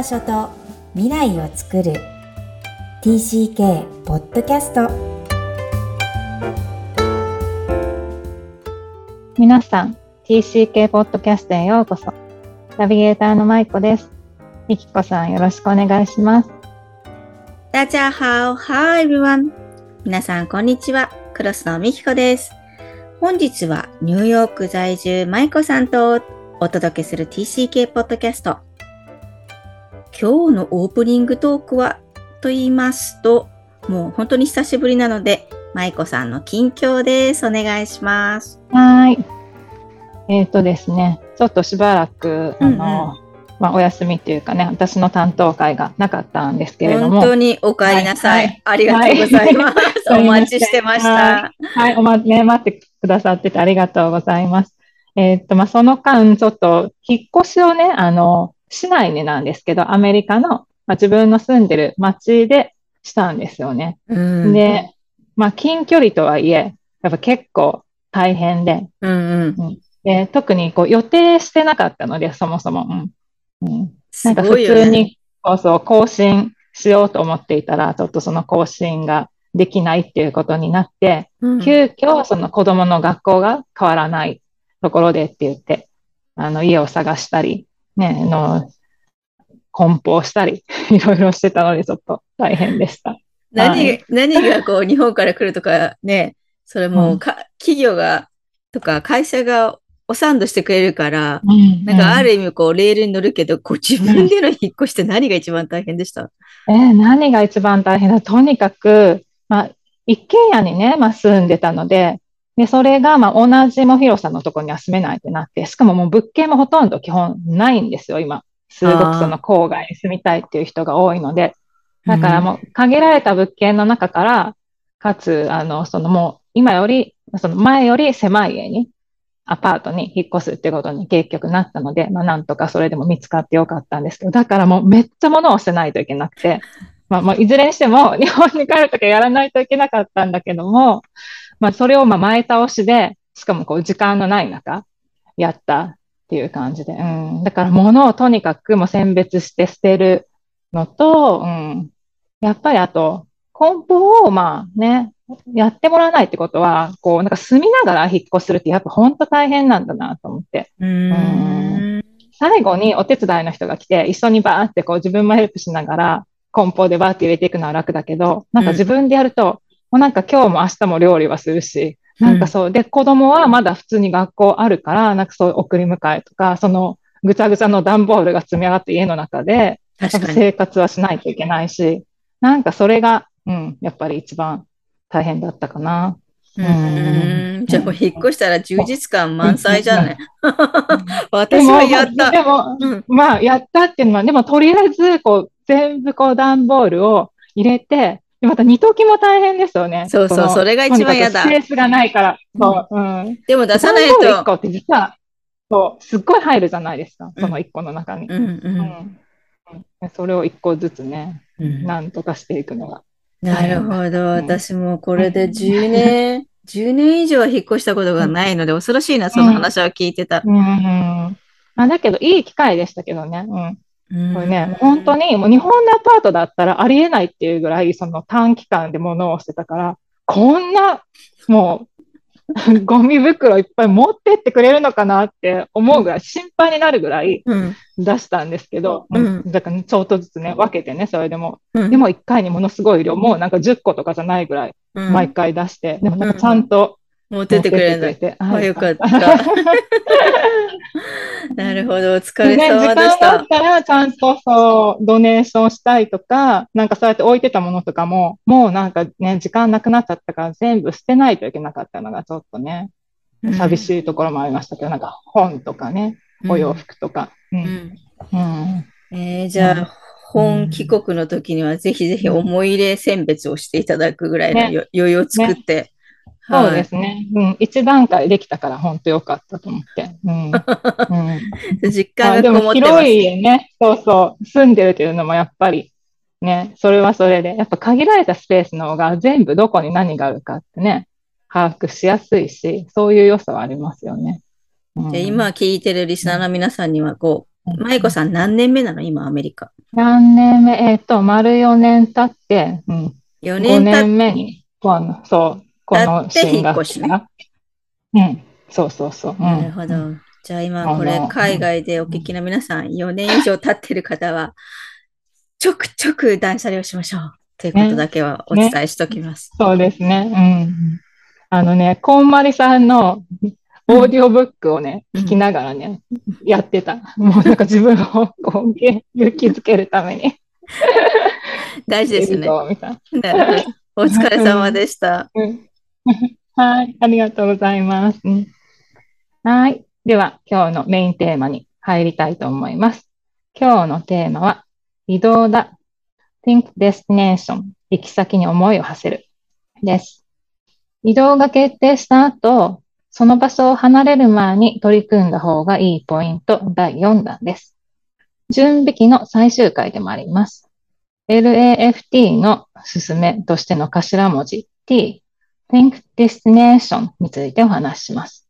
場所と未来を作る。TCK ポッドキャスト皆さん TCK ポッドキャストへようこそ。ナビゲーターのまいこです。みきこさんよろしくお願いします。大家好。Hi everyone 皆さんこんにちは。クロスのみきこです。本日はニューヨーク在住まいこさんとお届けする TCK ポッドキャスト今日のオープニングトークはと言いますと、もう本当に久しぶりなので、舞子さんの近況です。お願いします。はい。えっ、ー、とですね、ちょっとしばらく、あの、うんうん、まあ、お休みっていうかね、私の担当会がなかったんですけれども。本当にお帰りなさい。はい、ありがとうございます。はい、お待ちしてました。はい、はい、おま、ね、待ってくださっててありがとうございます。えっ、ー、と、まあ、その間、ちょっと、引っ越しをね、あの、市内になんですけど、アメリカの、まあ、自分の住んでる街でしたんですよね。で、まあ、近距離とはいえ、やっぱ結構大変で、うんうん、で特にこう予定してなかったので、そもそも。うん。うん、なんか普通に、そうそう、更新しようと思っていたら、ちょっとその更新ができないっていうことになって、うん、急遽その子供の学校が変わらないところでって言って、あの家を探したり、ね、の、梱包したり、いろいろしてたので、ちょっと大変でした。何、はい、何がこう、日本から来るとかね、それもか、うん、企業が、とか会社がおサンドしてくれるから、うん、なんかある意味こう、レールに乗るけど、こう自分での引っ越して何が一番大変でした、えー、何が一番大変だ？とにかく、まあ、一軒家にね、まあ、住んでたので、で、それが、まあ、同じも広さのところには住めないってなって、しかももう物件もほとんど基本ないんですよ、今。すごくその郊外に住みたいっていう人が多いので。だからもう限られた物件の中から、かつ、あの、そのもう今より、その前より狭い家に、アパートに引っ越すってことに結局なったので、まあなんとかそれでも見つかってよかったんですけど、だからもうめっちゃ物を捨てないといけなくて、まあもういずれにしても日本に帰るときはやらないといけなかったんだけども、まあ、それをまあ前倒しで、しかもこう時間のない中、やったっていう感じで。うん。だから物をとにかくもう選別して捨てるのと、うん。やっぱりあと、梱包をまあね、やってもらわないってことは、こう、なんか住みながら引っ越しするってやっぱ本当大変なんだなと思って。うん最後にお手伝いの人が来て、一緒にバーってこう自分もヘルプしながら、梱包でバーって入れていくのは楽だけど、なんか自分でやると、もうなんか今日も明日も料理はするし、なんかそう、で、子供はまだ普通に学校あるから、なんかそう送り迎えとか、そのぐちゃぐちゃの段ボールが積み上がって家の中で、生活はしないといけないし、なんかそれが、うん、やっぱり一番大変だったかな。うん。じゃあもう引っ越したら充実感満載じゃない 私はやった。でも、でもまあ、やったっていうのは、でもとりあえず、こう、全部こう段ボールを入れて、で、また二時も大変ですよね。そうそう、それが一番嫌だ。スペースがないから。そう。うん。でも出さないと。1個って実は、そう、すっごい入るじゃないですか。その一個の中に。うん、うんうん、それを一個ずつね、うん、なんとかしていくのが。なるほど。私もこれで10年、10年以上引っ越したことがないので、恐ろしいな、その話は聞いてた。うん。うんあだけど、いい機会でしたけどね。うん。これね、本当にもう日本のアパートだったらありえないっていうぐらい、その短期間で物をしてたから、こんな、もう、ゴミ袋いっぱい持ってってくれるのかなって思うぐらい、心配になるぐらい出したんですけど、うん、だからちょっとずつね、分けてね、それでも。うん、でも1回にものすごい量、もうなんか10個とかじゃないぐらい、毎回出して、でもなんかちゃんと持ってってくれない。あ、よかった。なるほど、お疲れ様でした。ね、時間があったら、ちゃんとそう、ドネーションしたいとか、なんかそうやって置いてたものとかも、もうなんかね、時間なくなっちゃったから全部捨てないといけなかったのがちょっとね、寂しいところもありましたけど、うん、なんか本とかね、お洋服とか。うん。うん。えー、じゃあ、本帰国の時にはぜひぜひ思い入れ選別をしていただくぐらいの、ね、余裕を作って、ねそうですね。うん。一段階できたから本当よかったと思って。うん。うん、実感がこもってます。広いね。そうそう。住んでるというのもやっぱり、ね、それはそれで、やっぱ限られたスペースの方が全部どこに何があるかってね、把握しやすいし、そういう良さはありますよね。うん、今聞いてるリスナーの皆さんには、こう、舞子さん何年目なの今、アメリカ？何年目？えっ、と、丸4年経って、うん、4 5年年目に、そう、この新学引っ越し期が。うん、そうそうそう。うんなるほど。じゃあ今これ海外でお聞きの皆さん、4年以上経ってる方は、ちょくちょく断捨離をしましょう。ということだけはお伝えしておきます。そうですね。うん。あのね、こんまりさんのオーディオブックをね、うん聞きながらね、やってた。もうなんか自分をこう勇気づけるために。大事です ね。お疲れ様でした。うん はい、ありがとうございます。はい。では、今日のメインテーマに入りたいと思います。今日のテーマは、移動だ。Think Destination。行き先に思いを馳せる。です。移動が決定した後、その場所を離れる前に取り組んだ方がいいポイント第4弾です。準備期の最終回でもあります。LAFT の進めとしての頭文字 T、Think Destination についてお話しします。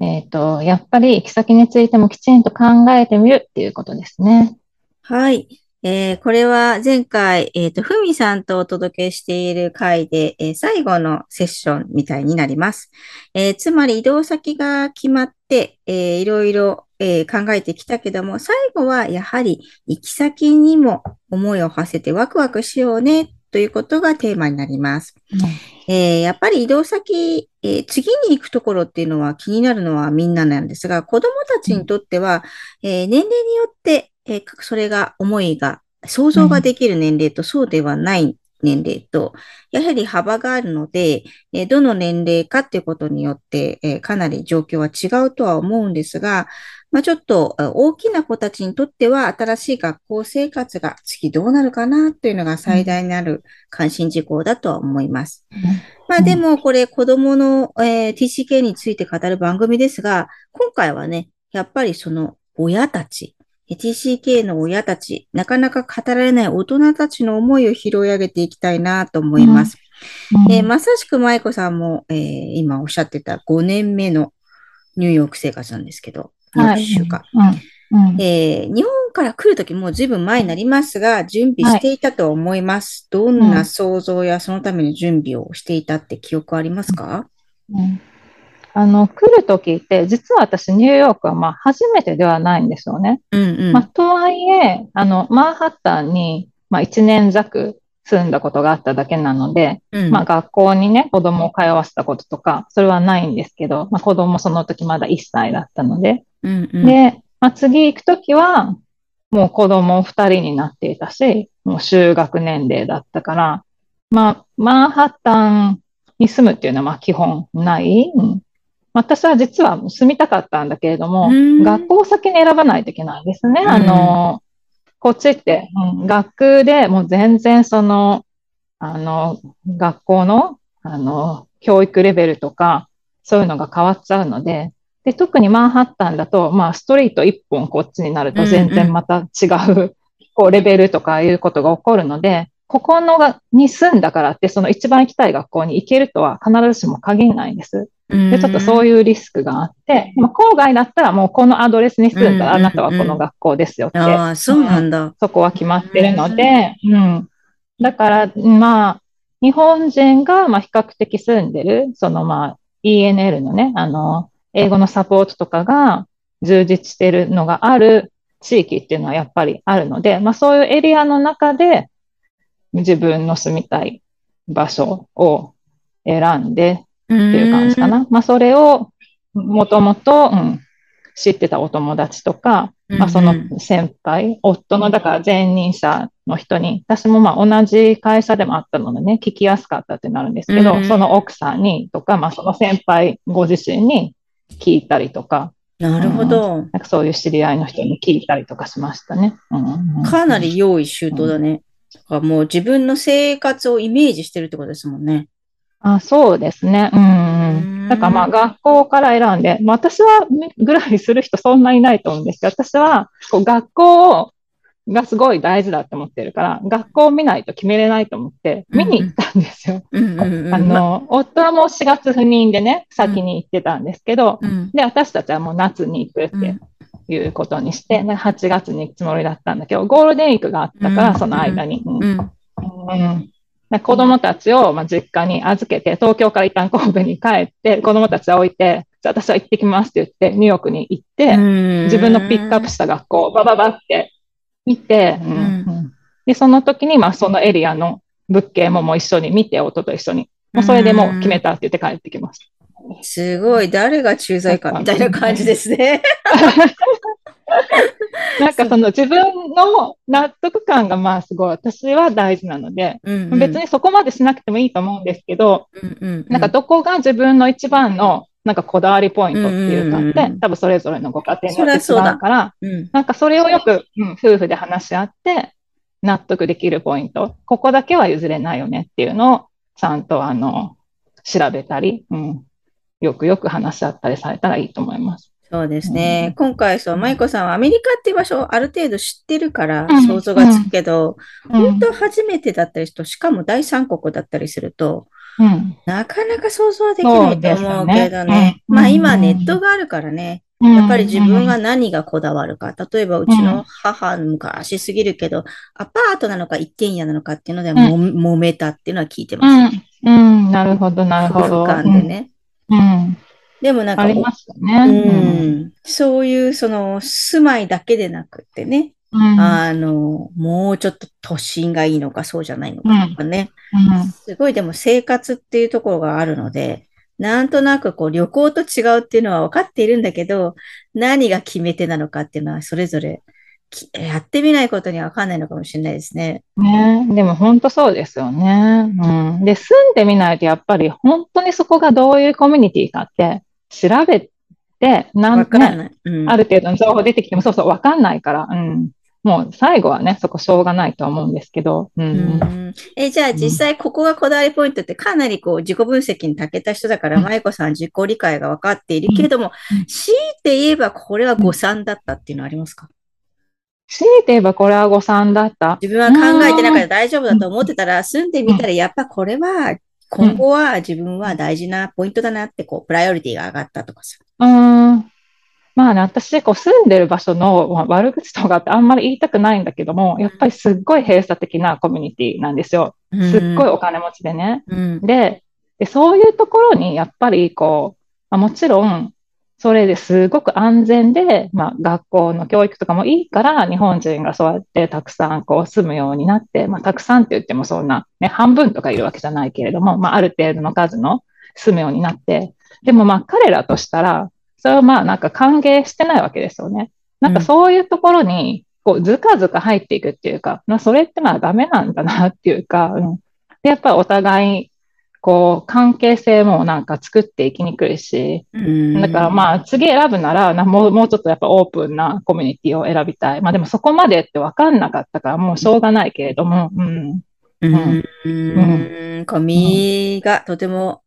えっ、と、やっぱり行き先についてもきちんと考えてみるっていうことですね。はい。えーこれは前回、えっ、と、ふみさんとお届けしている回で、えー最後のセッションみたいになります。えーつまり移動先が決まって、えーいろいろ、えー考えてきたけども、最後はやはり行き先にも思いを馳せてワクワクしようねということがテーマになります。えーやっぱり移動先、えー次に行くところっていうのは気になるのはみんななんですが、子供たちにとっては、えー年齢によって、えーそれが思いが、想像ができる年齢とそうではない年齢と、やはり幅があるので、えーどの年齢かっていうことによって、えーかなり状況は違うとは思うんですが、まあ、ちょっとえー大きな子たちにとっては新しい学校生活が次どうなるかなというのが最大なる関心事項だとは思います。まあでもこれ子供の、えー TCK について語る番組ですが、今回はね、やっぱりその親たち、えー TCK の親たち、なかなか語られない大人たちの思いを拾い上げていきたいなと思います。うんえーまさしく舞子さんも、えー今おっしゃってた5年目のニューヨーク生活なんですけど、ニューヨーク週間。うんうんえー日本から来るときもずいぶん前になりますが、準備していたと思います。どんな想像やそのための準備をしていたって記憶ありますか、うんあの、来るときって、実は私、ニューヨークはまあ初めてではないんですよね。うんうん。まあ、とはいえ、あの、マンハッタンに、まあ、1年弱住んだことがあっただけなので、うんまあ、学校にね、子供を通わせたこととか、それはないんですけど、まあ、子供その時まだ1歳だったので、うんうん、で、まあ、次行くときは、もう子供2人になっていたし、もう就学年齢だったから、まあ、マンハッタンに住むっていうのはまあ基本ない。うん私は実は住みたかったんだけれどもうん、学校を先に選ばないといけないですね。うんあの、こっちって、うん学区でもう全然その、あの、学校の、あの、教育レベルとか、そういうのが変わっちゃうので、で、特にマンハッタンだと、まあ、ストリート一本こっちになると全然また違う、こう、レベルとかいうことが起こるので、ここのが、に住んだからって、その一番行きたい学校に行けるとは必ずしも限らないんです。で、ちょっとそういいうリスクがあって、まあ、郊外だったらもうこのアドレスに住んだら、うんあなたはこの学校ですよって。ああ、そうなんだ。そこは決まってるので、うん。だから、まあ、日本人が、まあ、比較的住んでる、その、まあ、ENL のね、あの、英語のサポートとかが充実してるのがある地域っていうのはやっぱりあるので、まあ、そういうエリアの中で自分の住みたい場所を選んでっていう感じかな。まあ、それを、もともと、うん、知ってたお友達とか、まあ、その先輩、夫の、だから前任者の人に、私もまあ同じ会社でもあったのでね、聞きやすかったってなるんですけど、うん。その奥さんにとか、まあその先輩ご自身に聞いたりとか、なるほど。なんかそういう知り合いの人に聞いたりとかしましたね。うんかなり用意周到だね。だからもう自分の生活をイメージしてるってことですもんね。あ、そうですね。うんうんうん。だからまあ学校から選んで、まあ私はねぐらいする人そんなにいないと思うんですけど、私はこう学校をがすごい大事だと思ってるから、学校を見ないと決めれないと思って、見に行ったんですよ。あの、夫はもう4月赴任でね、先に行ってたんですけど、うん、で、私たちはもう夏に行くってうん。いうことにして、ね、8月に行くつもりだったんだけど、ゴールデンウィークがあったから、うんその間に。うん。子供たちを、まあ、実家に預けて、東京から一旦神戸に帰って、子供たちは置いて、じゃあ私は行ってきますって言って、ニューヨークに行って、自分のピックアップした学校をバババって見て、うんで、その時に、まあ、そのエリアの物件ももう一緒に見て、夫と一緒に。もうそれでもう決めたって言って帰ってきました。すごい、誰が駐在かみたいな感じですね。なんかその自分の納得感がまあすごい私は大事なので、うんうん別にそこまでしなくてもいいと思うんですけど、うんうんうんなんかどこが自分の一番のなんかこだわりポイントっていうかうんうんうんって、多分それぞれのご家庭によっから、うん。なんかそれをよく、うん、夫婦で話し合って納得できるポイント、ここだけは譲れないよねっていうのをちゃんとあの、調べたり、うん、よくよく話し合ったりされたらいいと思います。そうですね。今回、そう、うん舞子さんはアメリカっていう場所をある程度知ってるからうん。想像がつくけど、うん。本当初めてだったりすると、しかも第三国だったりすると、うん。なかなか想像はできないと思うけどね。まあ今ネットがあるからね、やっぱり自分が何がこだわるか。例えばうちの母昔すぎるけど、アパートなのか一軒家なのかっていうのでも、揉めたっていうのは聞いてうます。ん、うん、なるほど、なるほど。間でね。うん。でもなんか、ありますようね。ん、そういうその住まいだけでなくってね、うん。あの、もうちょっと都心がいいのかそうじゃないのかとかね。すごいでも生活っていうところがあるので、なんとなくこう旅行と違うっていうのは分かっているんだけど、何が決め手なのかっていうのはそれぞれきやってみないことには分かんないのかもしれないですね。ね、でも本当そうですよね。うん。で、住んでみないとやっぱり本当にそこがどういうコミュニティかって調べて、なんね、分からない。うんある程度の情報出てきてもそうそうわかんないから、うん。もう最後はね、そこしょうがないとは思うんですけど、うん。うんえ、じゃあ実際ここがこだわりポイントってかなりこう自己分析に長けた人だから、うん舞子さん自己理解が分かっているけれどもうん、強いて言えばこれは誤算だったっていうのはありますか？強いて言えばこれは誤算だった。自分は考えてなかった大丈夫だと思ってたら、住んでみたらやっぱこれは、今後は自分は大事なポイントだなって、こう、プライオリティが上がったとかさ。うーん。まあね、私、こう住んでる場所のまあ悪口とかってあんまり言いたくないんだけども、やっぱりすっごい閉鎖的なコミュニティなんですよ。すっごいお金持ちでね。うん。で、でそういうところにやっぱりこう、まあ、もちろん、それですごく安全で、まあ、学校の教育とかもいいから、日本人がそうやってたくさんこう住むようになって、まあ、たくさんって言ってもそんな、ね、半分とかいるわけじゃないけれども、まあ、ある程度の数の住むようになって、でもまあ彼らとしたら、それはまあなんか歓迎してないわけですよね。なんかそういうところに、こう、ずかずか入っていくっていうか、まあそれってまあダメなんだなっていうか、うん。で、やっぱりお互い、こう、関係性もなんか作っていきにくいし、うんだからまあ次選ぶならなもう、もうちょっとやっぱオープンなコミュニティを選びたい。まあでもそこまでって分かんなかったからもうしょうがないけれども、うん。うん。うん。髪がとても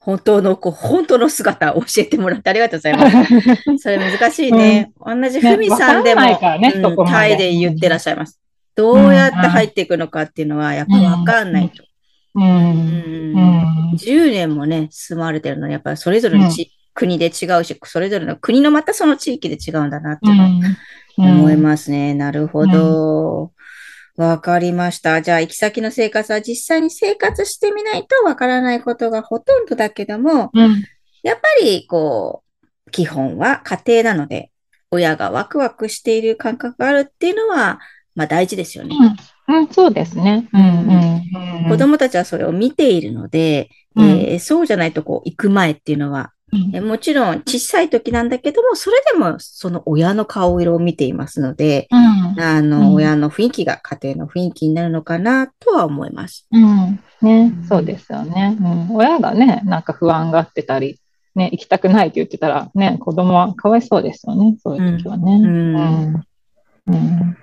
本当の、こう、本当の姿を教えてもらってありがとうございます。それ難しいね。同じふみさんでも、ねねうんタイで言ってらっしゃいます。どうやって入っていくのかっていうのは、やっぱわかんないと。うん。うんうん。10年もね、住まれてるのに、やっぱりそれぞれのち、国で違うし、それぞれの国のまたその地域で違うんだなっていうのはうん思いますね。なるほど。わかりました。じゃあ、行き先の生活は実際に生活してみないとわからないことがほとんどだけども、うん。やっぱり、こう、基本は家庭なので、親がワクワクしている感覚があるっていうのは、まあ大事ですよね。うん、うん、そうですね。うん、うん。子供たちはそれを見ているので、うんえーそうじゃないとこう行く前っていうのは、うんえもちろん小さい時なんだけども、それでもその親の顔色を見ていますので、うん、あの、うん親の雰囲気が家庭の雰囲気になるのかなとは思います。うん。ね、そうですよね。うん。親がね、なんか不安がってたり、ね、行きたくないって言ってたら、ね、子供はかわいそうですよね。そういう時はね。うんうんうん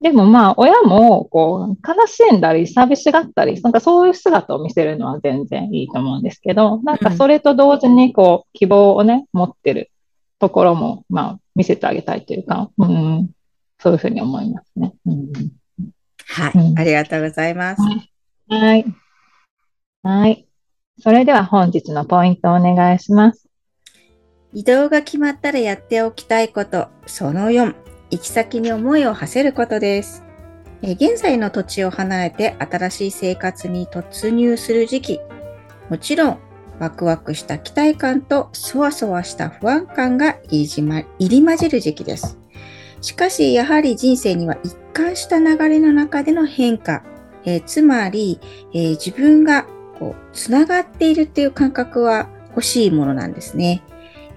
でもまあ、親も、こう、悲しんだり、寂しがったり、なんかそういう姿を見せるのは全然いいと思うんですけど、なんかそれと同時に、こう、希望をね、持ってるところも、まあ、見せてあげたいというか、うん、そういうふうに思いますね。うんはい、うんありがとうございます。はい。はい。それでは本日のポイントをお願いします。移動が決まったらやっておきたいこと。その4、行き先に思いを馳せることです。現在の土地を離れて新しい生活に突入する時期。もちろん、ワクワクした期待感とそわそわした不安感が入り混じる時期です。しかし、やはり人生には一貫した流れの中での変化、えーつまり、えー自分がこうつながっているっていう感覚は欲しいものなんですね。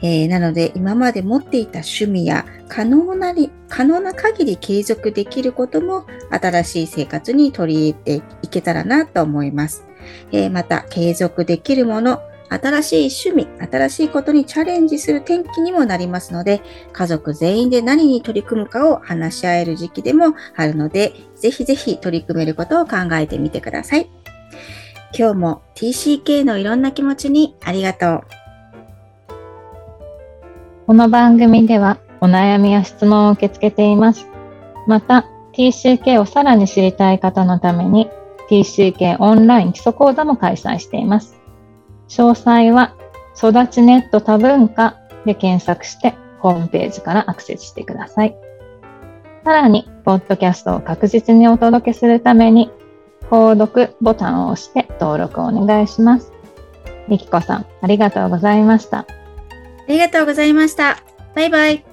えーなので、今まで持っていた趣味や可能なり、可能な限り継続できることも新しい生活に取り入れていけたらなと思います。えーまた、継続できるもの、新しい趣味、新しいことにチャレンジする転機にもなりますので、家族全員で何に取り組むかを話し合える時期でもあるので、ぜひぜひ取り組めることを考えてみてください。今日も TCK のいろんな気持ちにありがとう。この番組ではお悩みや質問を受け付けています。また、TCK をさらに知りたい方のために TCK オンライン基礎講座も開催しています。詳細は育ちネット多文化で検索してホームページからアクセスしてください。さらに、ポッドキャストを確実にお届けするために、購読ボタンを押して登録をお願いします。みきこさん、ありがとうございました。ありがとうございました。バイバイ。